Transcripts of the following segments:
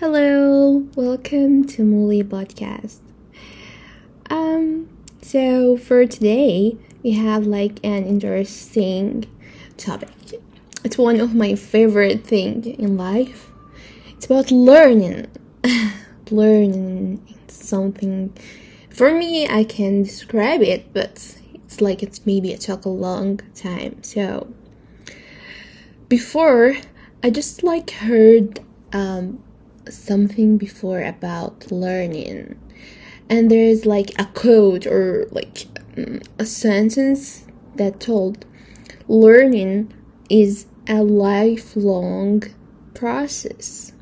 Hello, welcome to Muli Podcast. Um, so for today, we have like an interesting topic. It's one of my favorite thing in life. It's about learning. learning something. For me, I can describe it, but it's like it's maybe it took a long time. So before, I just like heard um something before about learning. And there's like a quote or like mm, a sentence that told learning is a lifelong process.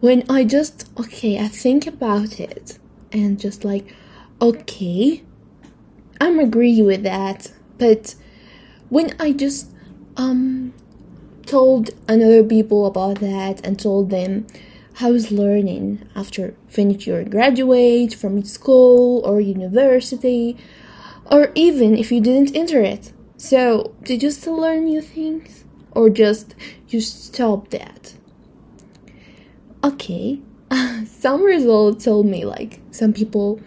When i just okay i think about it and just like okay i'm agree with that. But when i just um told another people about that and told them how's learning after finish your graduate from school or university or even if you didn't enter it. So did you still learn new things or just you stop that? Okay some results told me like some people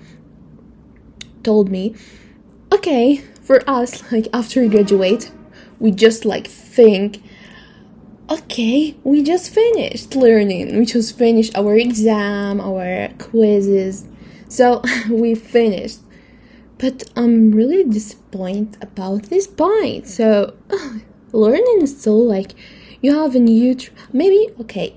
told me okay for us like after we graduate we just like think okay, we just finished learning. We just finished our exam, our quizzes. So we finished. But I'm really disappointed about this point. So learning is still like you have a new tr- maybe okay.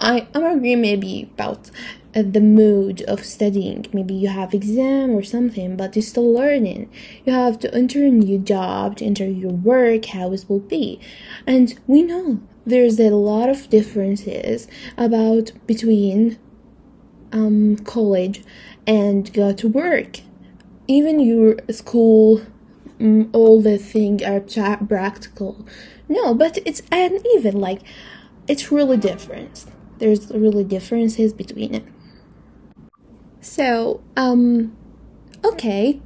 I I'm agree maybe about uh, the mood of studying. Maybe you have exam or something, but you're still learning. You have to enter a new job, to enter your work, how it will be. And we know there's a lot of differences about between um, college and go to work. Even your school, um, all the things are practical. No, but it's uneven. Like it's really different. There's really differences between it. So, um, okay,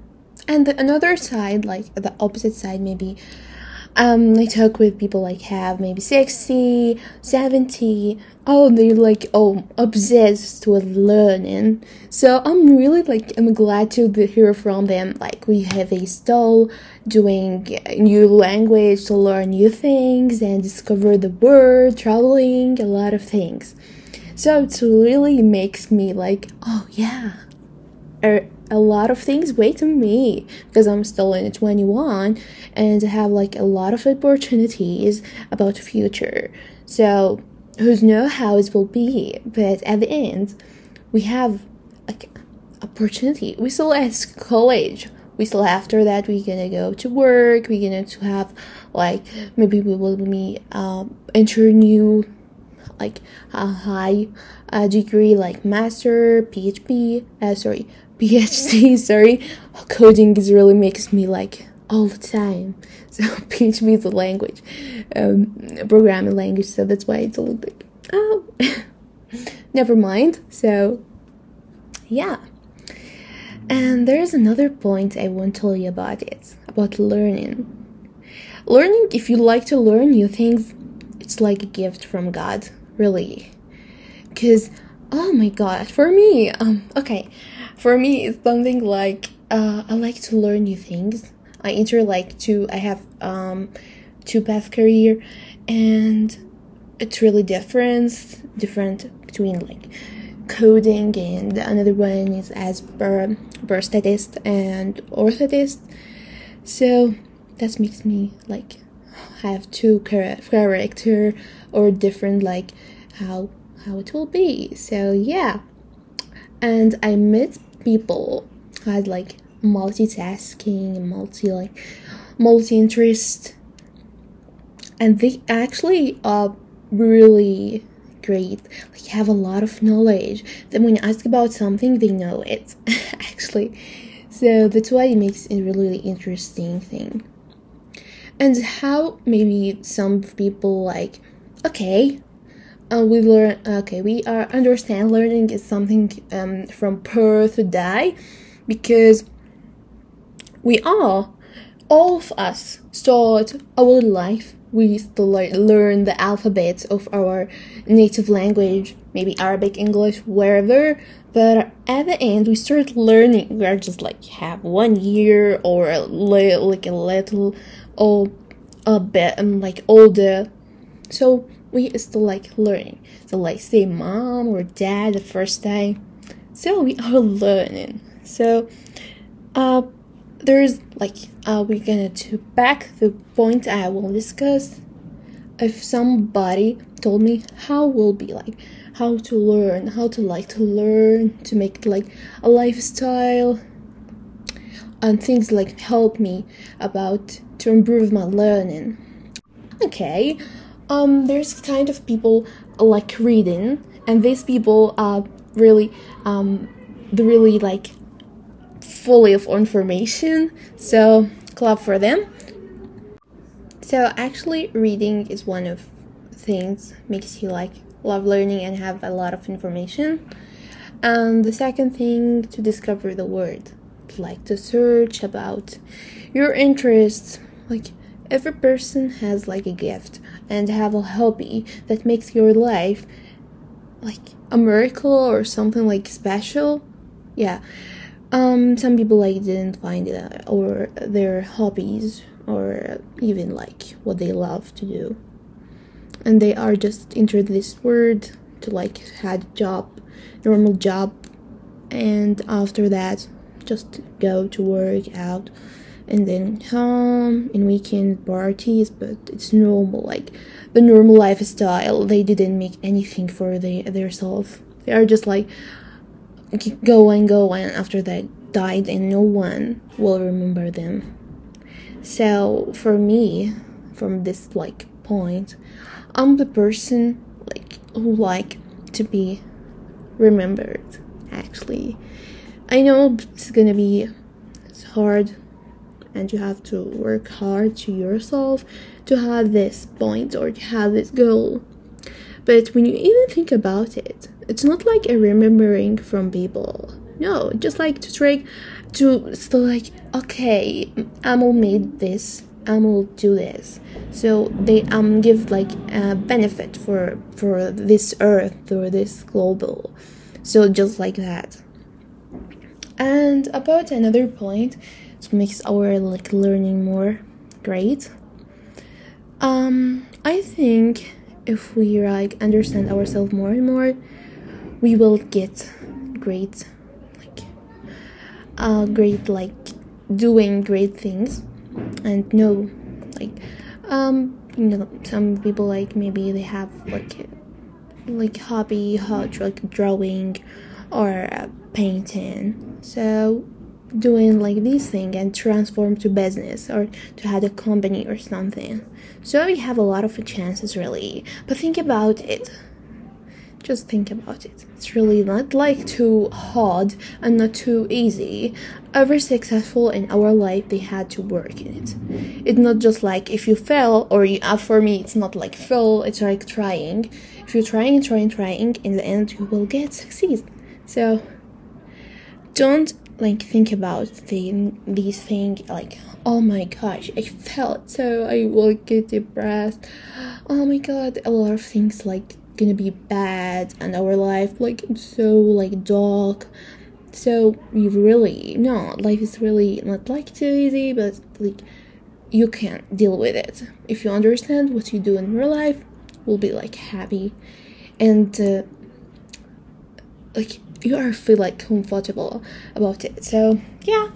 and the, another side, like the opposite side, maybe um, I talk with people like have maybe 60, 70. Oh, they're like, oh, obsessed with learning. So I'm really like, I'm glad to hear from them. Like, we have a stall doing new language to learn new things and discover the world, traveling, a lot of things. So it really makes me like, oh yeah, er, a lot of things wait on me because I'm still in 21 and I have like a lot of opportunities about the future. So who's know how it will be, but at the end we have like opportunity. We still at college. We still after that we're gonna go to work. We're gonna to have like maybe we will be um, enter new like a high uh, degree like master PhD uh, sorry PhD, sorry. Coding is really makes me like all the time. So PHP is a language, um, programming language, so that's why it's a little bit. Oh, never mind. So, yeah. And there's another point I want to tell you about it about learning. Learning, if you like to learn new things, it's like a gift from God, really. Because, oh my God, for me, um, okay for me it's something like uh, I like to learn new things. I enter like two I have um two path career and it's really different different between like coding and another one is as per prosthetist and orthotist. So that makes me like have two character or different like how how it will be. So yeah. And I met people had like multitasking, multi like multi interest, and they actually are really great. Like have a lot of knowledge. Then when you ask about something, they know it actually. So that's why it makes it really interesting thing. And how maybe some people like, okay, uh, we learn okay we are understand learning is something um, from per to die because we are all of us start our life we like learn the alphabet of our native language, maybe Arabic, English, wherever. But at the end, we start learning. We are just like have one year or a li- like a little, or a bit, and like older. So we still like learning. So like say mom or dad the first time. So we are learning. So, uh, there's like uh, we're gonna to back the point I will discuss. If somebody told me how will be like how to learn, how to like to learn to make it like a lifestyle and things like help me about to improve my learning. Okay, um, there's kind of people like reading, and these people are really um, really like fully of information. So clap for them. So actually, reading is one of things makes you like love learning and have a lot of information. And the second thing to discover the world, like to search about your interests. Like every person has like a gift and have a hobby that makes your life like a miracle or something like special. Yeah. Um, some people like didn't find it or their hobbies or even like what they love to do. And they are just entered this word to like had job normal job. And after that just go to work out and then home in weekend parties. But it's normal like the normal lifestyle. They didn't make anything for the, their self they are just like go and go and after they died and no one will remember them so for me from this like point i'm the person like who like to be remembered actually. I know it's gonna be it's hard and you have to work hard to yourself to have this point or to have this goal. But when you even think about it it's not like a remembering from people. No just like to try to still like okay Amel made this Amel do this. So they um give like a benefit for for this earth or this global. So just like that. And about another point it makes our like learning more great um i think if we like understand ourselves more and more we will get great uh great like doing great things. And no like um you know some people like maybe they have like like hobby hot like drawing or uh, painting. So doing like this thing and transform to business or to have a company or something. So we have a lot of chances really. But think about it just think about it. It's really not like too hard and not too easy. Every successful in our life they had to work in it. It's not just like if you fail or you uh, for me it's not like fail. It's like trying. If you're trying trying trying in the end you will get succeed. So don't like think about the these things like oh my gosh i felt so i will get depressed. Oh my god a lot of things like gonna be bad and our life like so like dark. So you really no life is really not like too easy but like you can deal with it. If you understand what you do in real life will be like happy. And uh, like you are feel like comfortable about it. So yeah.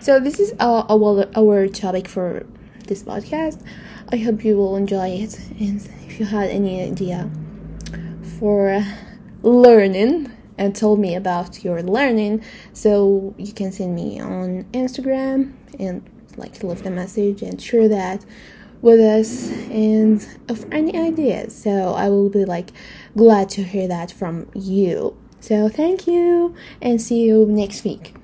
So this is our, our our topic for this podcast. I hope you will enjoy it. And if you had any idea for uh, learning and told me about your learning. So you can send me on instagram and like leave a message and share that with us and of any ideas. So i will be like glad to hear that from you. So thank you and see you next week